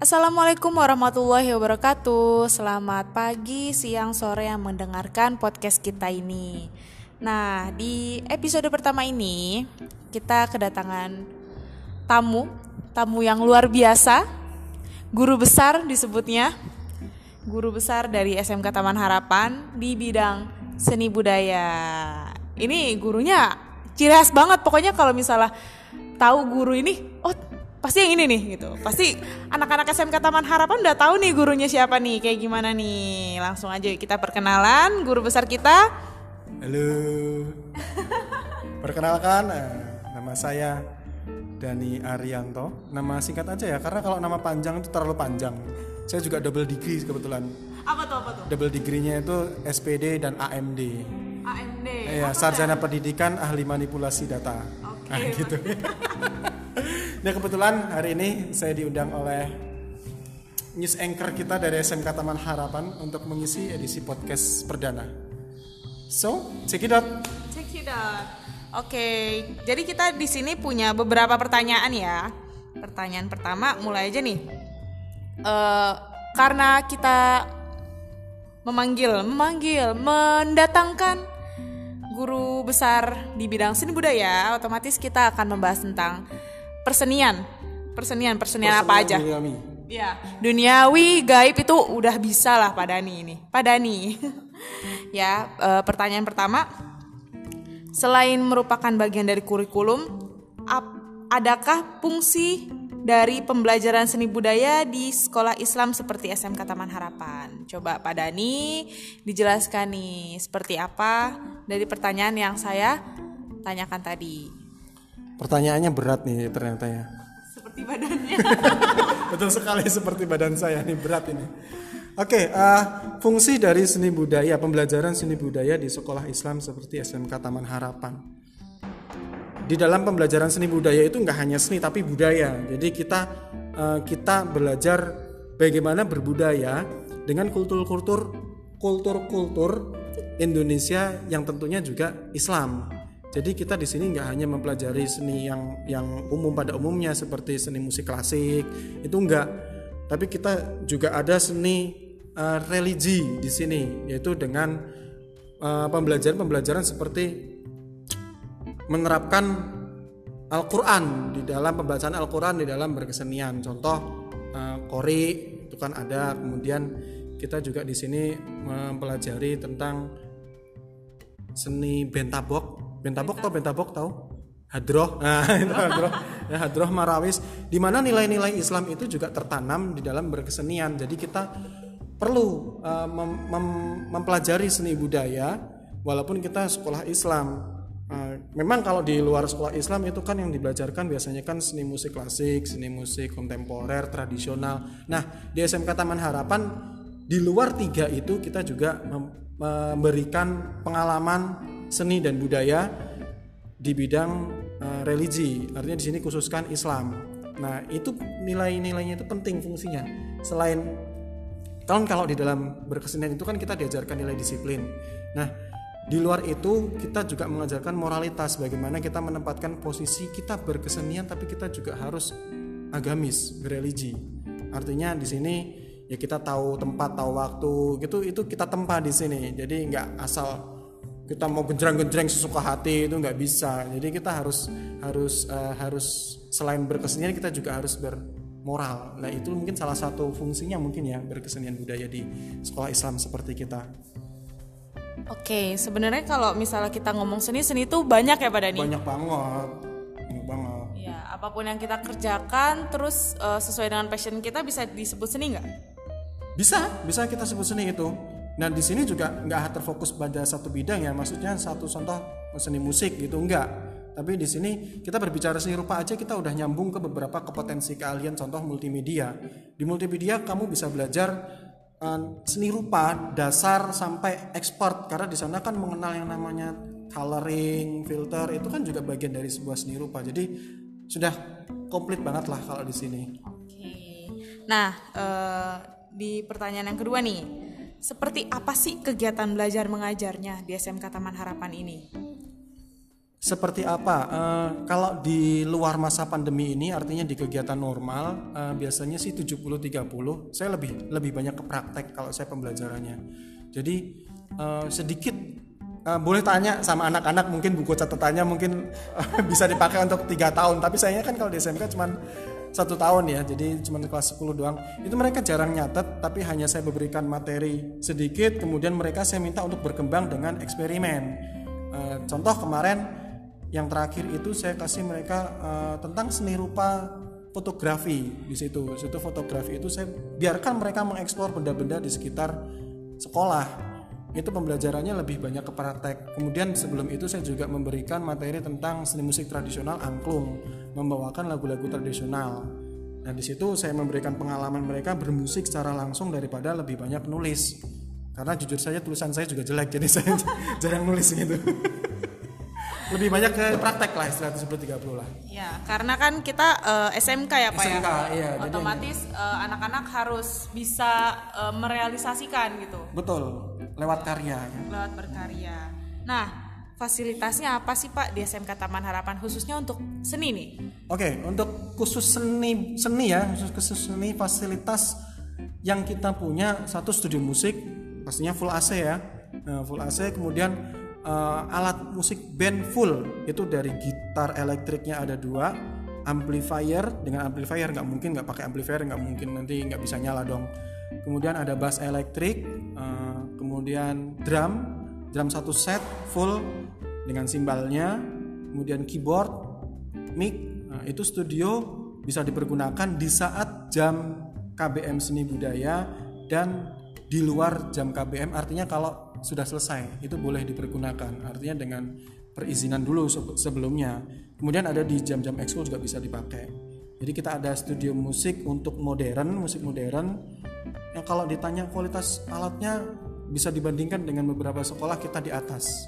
Assalamualaikum warahmatullahi wabarakatuh. Selamat pagi, siang, sore yang mendengarkan podcast kita ini. Nah, di episode pertama ini kita kedatangan tamu, tamu yang luar biasa, guru besar disebutnya, guru besar dari SMK Taman Harapan di bidang seni budaya. Ini gurunya ciri khas banget, pokoknya kalau misalnya tahu guru ini, oh pasti yang ini nih gitu. Pasti anak-anak SMK Taman Harapan udah tahu nih gurunya siapa nih, kayak gimana nih. Langsung aja kita perkenalan guru besar kita. Halo. Perkenalkan, eh, nama saya Dani Arianto. Nama singkat aja ya, karena kalau nama panjang itu terlalu panjang. Saya juga double degree kebetulan. Apa tuh apa tuh? Double degree-nya itu SPD dan AMD. AMD. Iya, sarjana pendidikan ahli manipulasi data. Oke, Nah, gitu. nah, kebetulan hari ini saya diundang oleh news anchor kita dari SMK Taman Harapan untuk mengisi edisi podcast perdana. So, check it out. Check it out. Oke, jadi kita di sini punya beberapa pertanyaan ya. Pertanyaan pertama mulai aja nih. Eh, karena kita memanggil, memanggil, mendatangkan guru besar di bidang seni budaya, otomatis kita akan membahas tentang persenian. Persenian, persenian apa aja? Duniawi. Ya, duniawi, gaib itu udah bisa lah Pak Dani ini. Pak Dani. ya, eh, pertanyaan pertama. Selain merupakan bagian dari kurikulum, ap- adakah fungsi dari pembelajaran seni budaya di sekolah Islam seperti SMK Taman Harapan? Coba Pak Dani dijelaskan nih seperti apa dari pertanyaan yang saya tanyakan tadi. Pertanyaannya berat nih ternyata ya. Seperti badannya. Betul sekali seperti badan saya nih berat ini. Oke, eh, fungsi dari seni budaya, pembelajaran seni budaya di sekolah Islam seperti SMK Taman Harapan. Di dalam pembelajaran seni budaya itu nggak hanya seni tapi budaya. Jadi kita eh, kita belajar bagaimana berbudaya dengan kultur-kultur kultur-kultur Indonesia yang tentunya juga Islam. Jadi kita di sini nggak hanya mempelajari seni yang yang umum pada umumnya seperti seni musik klasik itu enggak, tapi kita juga ada seni eh, religi di sini yaitu dengan eh, pembelajaran-pembelajaran seperti menerapkan Al-Quran di dalam pembacaan Al-Quran di dalam berkesenian. Contoh eh, kori itu kan ada. Kemudian kita juga di sini mempelajari tentang seni bentabok. Bentabok tau bentabok tau? Hadroh, nah itu hadroh, ya, hadroh marawis. Di mana nilai-nilai Islam itu juga tertanam di dalam berkesenian. Jadi kita perlu eh, mem- mem- mempelajari seni budaya, walaupun kita sekolah Islam. Uh, memang kalau di luar sekolah Islam itu kan yang dibelajarkan biasanya kan seni musik klasik, seni musik kontemporer, tradisional. Nah di SMK Taman Harapan di luar tiga itu kita juga mem- memberikan pengalaman seni dan budaya di bidang uh, religi. Artinya di sini khususkan Islam. Nah itu nilai-nilainya itu penting fungsinya. Selain kan kalau di dalam berkesenian itu kan kita diajarkan nilai disiplin. Nah, di luar itu kita juga mengajarkan moralitas bagaimana kita menempatkan posisi kita berkesenian tapi kita juga harus agamis, bereligi. Artinya di sini ya kita tahu tempat, tahu waktu, gitu itu kita tempat di sini. Jadi nggak asal kita mau genjreng-genjreng sesuka hati itu nggak bisa. Jadi kita harus harus eh, harus selain berkesenian kita juga harus bermoral. Nah itu mungkin salah satu fungsinya mungkin ya berkesenian budaya di sekolah Islam seperti kita. Oke, sebenarnya kalau misalnya kita ngomong seni, seni itu banyak ya Pak Dani? Banyak banget, banyak banget. Ya, apa pun yang kita kerjakan, terus eh, sesuai dengan passion kita bisa disebut seni nggak? Bisa, bisa kita sebut seni itu. Nah di sini juga nggak terfokus pada satu bidang ya, maksudnya satu contoh seni musik gitu enggak. Tapi di sini kita berbicara seni rupa aja kita udah nyambung ke beberapa kompetensi keahlian contoh multimedia. Di multimedia kamu bisa belajar eh, seni rupa dasar sampai ekspor karena di sana kan mengenal yang namanya coloring, filter itu kan juga bagian dari sebuah seni rupa. Jadi sudah komplit banget lah kalau di sini. Oke. Nah, eh, di pertanyaan yang kedua nih, seperti apa sih kegiatan belajar mengajarnya di SMK Taman Harapan ini? seperti apa? Eh, kalau di luar masa pandemi ini artinya di kegiatan normal eh, biasanya sih 70-30 saya lebih lebih banyak ke praktek kalau saya pembelajarannya jadi eh, sedikit eh, boleh tanya sama anak-anak mungkin buku catatannya mungkin eh, bisa dipakai untuk tiga tahun tapi sayangnya kan kalau di SMK cuman satu tahun ya jadi cuma kelas 10 doang. Itu mereka jarang nyatet tapi hanya saya berikan materi sedikit kemudian mereka saya minta untuk berkembang dengan eksperimen. Eh, contoh kemarin yang terakhir itu saya kasih mereka eh, tentang seni rupa fotografi di situ. Situ fotografi itu saya biarkan mereka mengeksplor benda-benda di sekitar sekolah itu pembelajarannya lebih banyak ke praktek. Kemudian sebelum itu saya juga memberikan materi tentang seni musik tradisional angklung membawakan lagu-lagu tradisional. Nah di situ saya memberikan pengalaman mereka bermusik secara langsung daripada lebih banyak nulis. Karena jujur saja tulisan saya juga jelek jadi saya jarang nulis gitu. Lebih banyak ke praktek lah istilah 70 30 lah. Ya, karena kan kita eh, SMK ya Pak SMK, ya. iya, Otomatis eh, anak-anak harus bisa eh, merealisasikan gitu. Betul lewat karya ya. lewat berkarya. Nah, fasilitasnya apa sih Pak di SMK Taman Harapan khususnya untuk seni nih? Oke, untuk khusus seni seni ya, khusus khusus seni fasilitas yang kita punya satu studio musik, pastinya full AC ya, Nah, full AC. Kemudian eh, alat musik band full itu dari gitar elektriknya ada dua, amplifier dengan amplifier nggak mungkin nggak pakai amplifier nggak mungkin nanti nggak bisa nyala dong. Kemudian ada bass elektrik, eh, kemudian drum, drum satu set full dengan simbalnya, kemudian keyboard, mic. Nah, itu studio bisa dipergunakan di saat jam KBM seni budaya dan di luar jam KBM artinya kalau sudah selesai itu boleh dipergunakan. Artinya dengan perizinan dulu se- sebelumnya. Kemudian ada di jam-jam ekskul juga bisa dipakai. Jadi kita ada studio musik untuk modern musik modern. Yang kalau ditanya kualitas alatnya bisa dibandingkan dengan beberapa sekolah kita di atas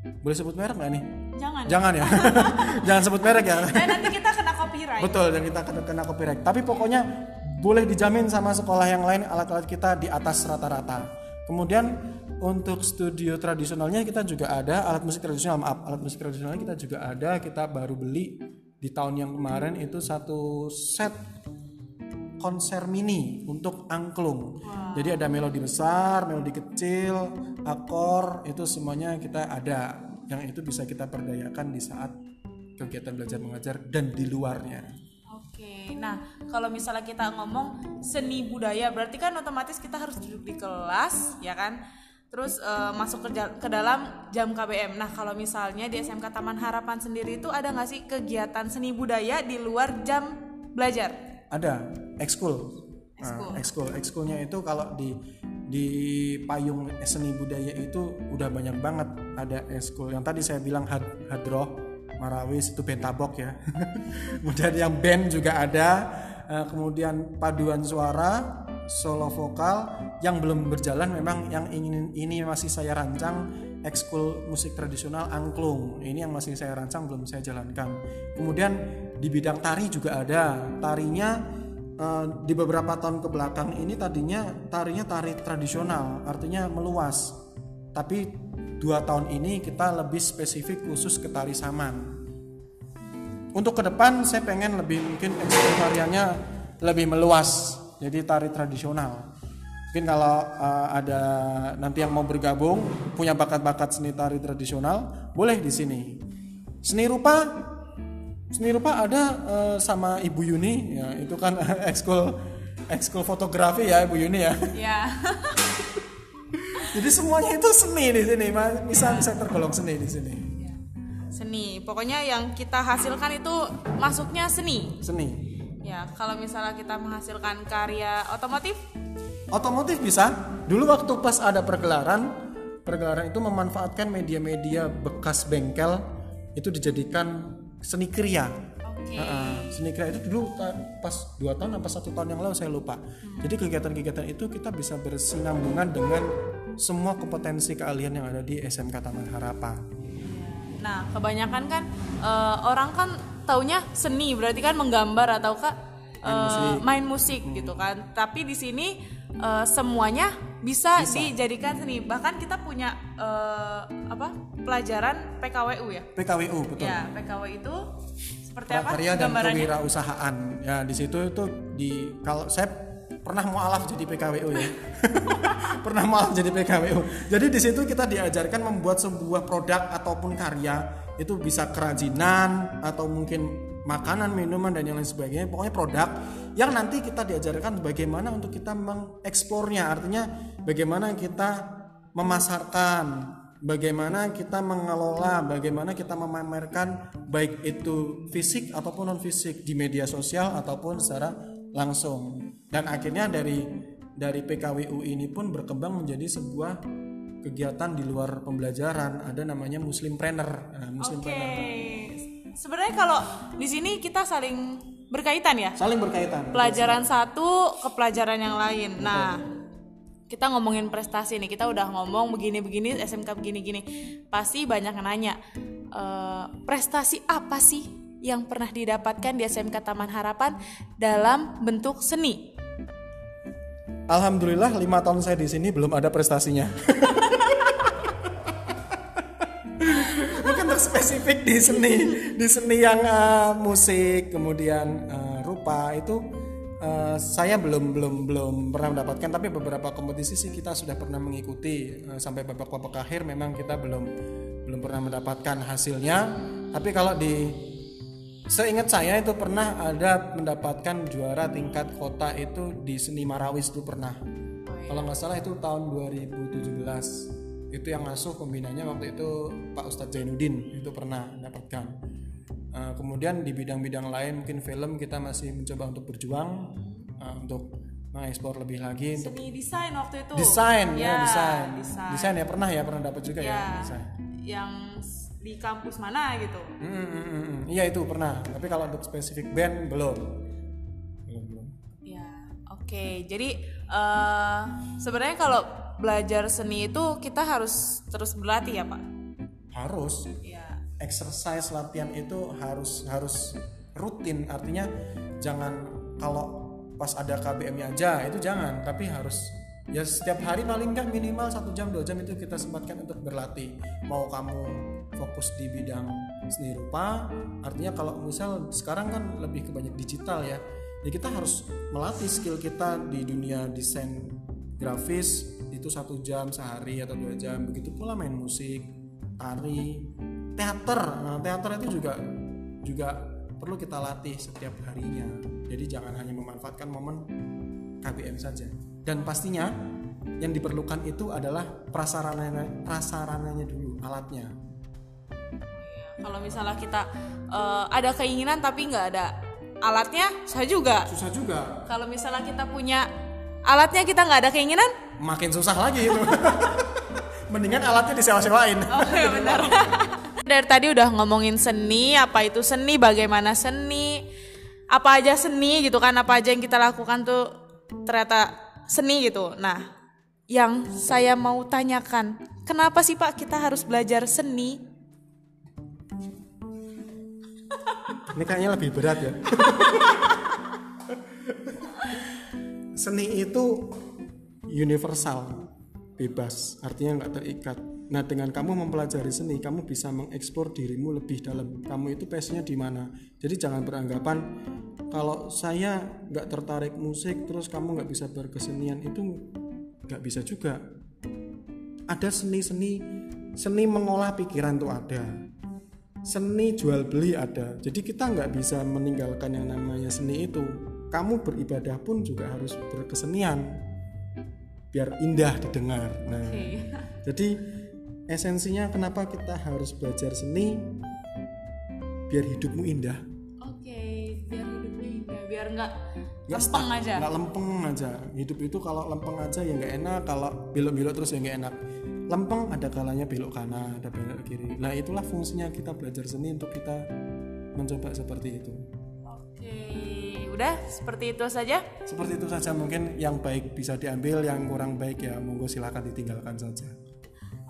boleh sebut merek nggak nih Jangan. Jangan ya. Jangan sebut merek ya. Eh, nanti kita kena copyright. Betul dan kita kena, kena copyright. Tapi pokoknya boleh dijamin sama sekolah yang lain alat-alat kita di atas rata-rata. Kemudian untuk studio tradisionalnya kita juga ada alat musik tradisional maaf alat musik tradisionalnya kita juga ada kita baru beli di tahun yang kemarin itu satu set konser mini untuk angklung. Jadi ada melodi besar, melodi kecil, akor itu semuanya kita ada. Yang itu bisa kita perdayakan di saat kegiatan belajar mengajar dan di luarnya. Oke, nah kalau misalnya kita ngomong seni budaya, berarti kan otomatis kita harus duduk di kelas, ya kan? Terus eh, masuk ke, ke dalam jam KBM. Nah kalau misalnya di SMK Taman Harapan sendiri itu ada nggak sih kegiatan seni budaya di luar jam belajar? Ada ekskul. Nah, ekskul, ekskulnya itu kalau di di payung seni budaya itu udah banyak banget ada ekskul. Yang tadi saya bilang had, hadroh, marawis itu bentabok ya. kemudian yang band juga ada. Eh, kemudian paduan suara, solo vokal yang belum berjalan memang yang ingin ini masih saya rancang ekskul musik tradisional angklung. Ini yang masih saya rancang belum saya jalankan. Kemudian di bidang tari juga ada. Tarinya eh, di beberapa tahun ke belakang ini tadinya tarinya tari tradisional, artinya meluas. Tapi dua tahun ini kita lebih spesifik khusus ke tari saman. Untuk ke depan saya pengen lebih mungkin ekskul tariannya lebih meluas, jadi tari tradisional. Mungkin kalau uh, ada nanti yang mau bergabung punya bakat-bakat seni tari tradisional, boleh di sini. Seni rupa, seni rupa ada uh, sama Ibu Yuni, ya itu kan ekskul ekskul fotografi ya Ibu Yuni ya. Ya. Jadi semuanya itu seni di sini, Ma. bisa bisa tergolong seni di sini. seni, pokoknya yang kita hasilkan itu masuknya seni. Seni. Ya, kalau misalnya kita menghasilkan karya otomotif, Otomotif bisa. Dulu waktu pas ada pergelaran, pergelaran itu memanfaatkan media-media bekas bengkel itu dijadikan seni kriya. oke. Heeh, seni kriya itu dulu pas dua tahun apa satu tahun yang lalu saya lupa. Jadi kegiatan-kegiatan itu kita bisa bersinambungan dengan semua kompetensi keahlian yang ada di SMK Taman Harapan. Nah, kebanyakan kan eh, orang kan taunya seni, berarti kan menggambar atau kak Main musik. main musik gitu kan. Tapi di sini eh, semuanya bisa, dijadikan seni. Bahkan kita punya eh, apa pelajaran PKWU ya. PKWU betul. Ya PKW itu seperti apa Prakarya dan kewirausahaan. Ya di situ itu di kalau saya pernah mualaf jadi PKWU ya. pernah mualaf jadi PKWU. Jadi di situ kita diajarkan membuat sebuah produk ataupun karya itu bisa kerajinan atau mungkin makanan, minuman dan yang lain sebagainya. Pokoknya produk yang nanti kita diajarkan bagaimana untuk kita mengeksplornya. Artinya bagaimana kita memasarkan, bagaimana kita mengelola, bagaimana kita memamerkan baik itu fisik ataupun non fisik di media sosial ataupun secara langsung. Dan akhirnya dari dari PKWU ini pun berkembang menjadi sebuah kegiatan di luar pembelajaran. Ada namanya Muslim Planner. Nah, Muslim Oke. Planner Sebenarnya kalau di sini kita saling berkaitan ya. saling berkaitan. Pelajaran satu ke pelajaran yang lain. Nah, kita ngomongin prestasi nih. Kita udah ngomong begini-begini, SMK begini-gini. Pasti banyak yang nanya, "Eh, prestasi apa sih yang pernah didapatkan di SMK Taman Harapan dalam bentuk seni? Alhamdulillah lima tahun saya di sini belum ada prestasinya. Mungkin untuk spesifik di seni, di seni yang eh, musik, kemudian eh, rupa itu eh, saya belum belum belum pernah mendapatkan. Tapi beberapa kompetisi sih kita sudah pernah mengikuti Eh, sampai babak-babak akhir. Memang kita belum belum pernah mendapatkan hasilnya. Tapi kalau di Seingat saya itu pernah ada mendapatkan juara tingkat kota itu di seni Marawis itu pernah. Kalau nggak salah itu tahun 2017. Itu yang ngasuh pembinanya waktu itu Pak Ustadz Zainuddin itu pernah mendapatkan. Eh, kemudian di bidang-bidang lain mungkin film kita masih mencoba untuk berjuang eh, untuk mengeksplor lebih lagi untuk Seni desain waktu itu. desain ya, desain. desain. desain ya pernah ya pernah dapat juga ya, Ya, desain. yang di kampus mana gitu. Hmm, hmm, hmm, hmm. Iya itu pernah. Tapi kalau untuk spesifik band belum. Belum belum. Ya, oke. Jadi eh sebenarnya kalau belajar seni itu kita harus terus berlatih ya, Pak. Harus Ya. exercise latihan itu harus harus rutin. Artinya jangan kalau pas ada KBM-nya aja itu jangan, tapi harus ya setiap hari paling nggak minimal satu jam dua jam itu kita sempatkan untuk berlatih. Mau kamu fokus di bidang seni rupa, artinya kalau misal sekarang kan lebih ke banyak digital ya. Ya kita harus melatih skill kita di dunia desain grafis itu satu jam sehari atau dua jam. Begitu pula main musik, tari, teater. Nah, teater itu juga juga perlu kita latih setiap harinya. Jadi jangan hanya memanfaatkan momen KBM saja. Dan pastinya yang diperlukan itu adalah prasarananya prasarananya dulu, alatnya. Kalau misalnya kita eh, ada keinginan tapi nggak ada alatnya, susah juga. Susah juga. Kalau misalnya kita punya alatnya kita nggak ada keinginan, Makin susah lagi itu. Mendingan alatnya disewa-sewain. Oh iya benar. Dari tadi udah ngomongin seni, apa itu seni, bagaimana seni, apa aja seni gitu kan, apa aja yang kita lakukan tuh ternyata seni gitu. Nah, yang saya mau tanyakan, kenapa sih Pak kita harus belajar seni? Ini kayaknya lebih berat ya. Seni itu universal, bebas, artinya nggak terikat. Nah, dengan kamu mempelajari seni, kamu bisa mengeksplor dirimu lebih dalam. Kamu itu passionnya di mana? Jadi jangan beranggapan kalau saya nggak tertarik musik, terus kamu nggak bisa berkesenian itu nggak bisa juga. Ada seni-seni, seni mengolah pikiran tuh ada seni jual beli ada jadi kita nggak bisa meninggalkan yang namanya seni itu kamu beribadah pun juga harus berkesenian biar indah didengar. Nah jadi esensinya kenapa kita harus belajar seni? Biar hidupmu indah. Oke, biar hidupnya indah, biar nggak nggak lempeng stuck, aja. nggak lempeng aja. Hidup itu kalau lempeng aja ya nggak enak kalau belok-belok terus ya nggak enak. Lempeng ada kalanya belok kanan ada belok kiri. Nah itulah fungsinya kita belajar seni untuk kita mencoba seperti itu udah seperti itu saja. seperti itu saja mungkin yang baik bisa diambil yang kurang baik ya monggo silakan ditinggalkan saja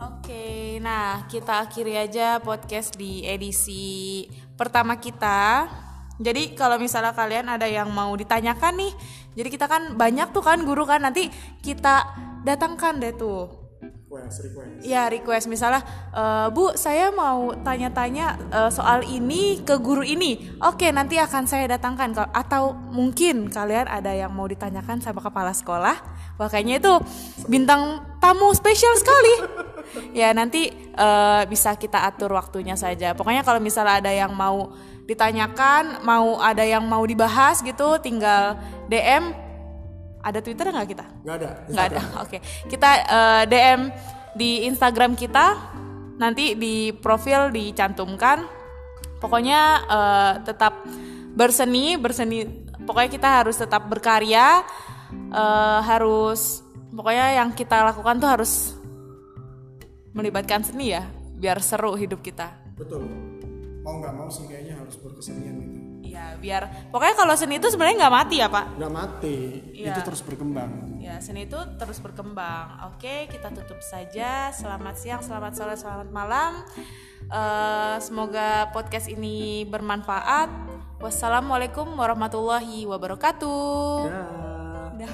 Oke, nah kita akhiri aja podcast di edisi pertama kita. Jadi kalau misalnya kalian ada yang mau ditanyakan nih, jadi kita kan banyak tuh kan guru kan nanti kita datangkan deh tuh request ya request. Misalnya "Eh, bu saya mau tanya-tanya eh, soal ini ke guru ini. Oke nanti akan saya datangkan. Ka- atau mungkin kalian ada yang mau ditanyakan sama kepala sekolah. Wah kayaknya itu bintang tamu spesial sekali. Ya nanti eh, bisa kita atur waktunya saja. Pokoknya kalau misalnya ada yang mau ditanyakan mau ada yang mau dibahas gitu tinggal DM ada Twitter nggak kita? Nggak ada. Nggak ada. Oke. Kita eh, DM di Instagram kita. Nanti di profil dicantumkan. Pokoknya eh, tetap berseni berseni. Pokoknya kita harus tetap berkarya. Eh, harus pokoknya yang kita lakukan tuh harus melibatkan seni ya biar seru hidup kita. Betul. Mau nggak mau sih kayaknya harus berkesenian gitu ya biar pokoknya kalau seni itu sebenarnya nggak mati ya pak nggak mati Iya. itu terus berkembang Ya, seni itu terus berkembang. Oke, kita tutup saja. Selamat siang, selamat sore, selamat malam. Eh, semoga podcast ini bermanfaat. Wassalamualaikum warahmatullahi wabarakatuh. Ya.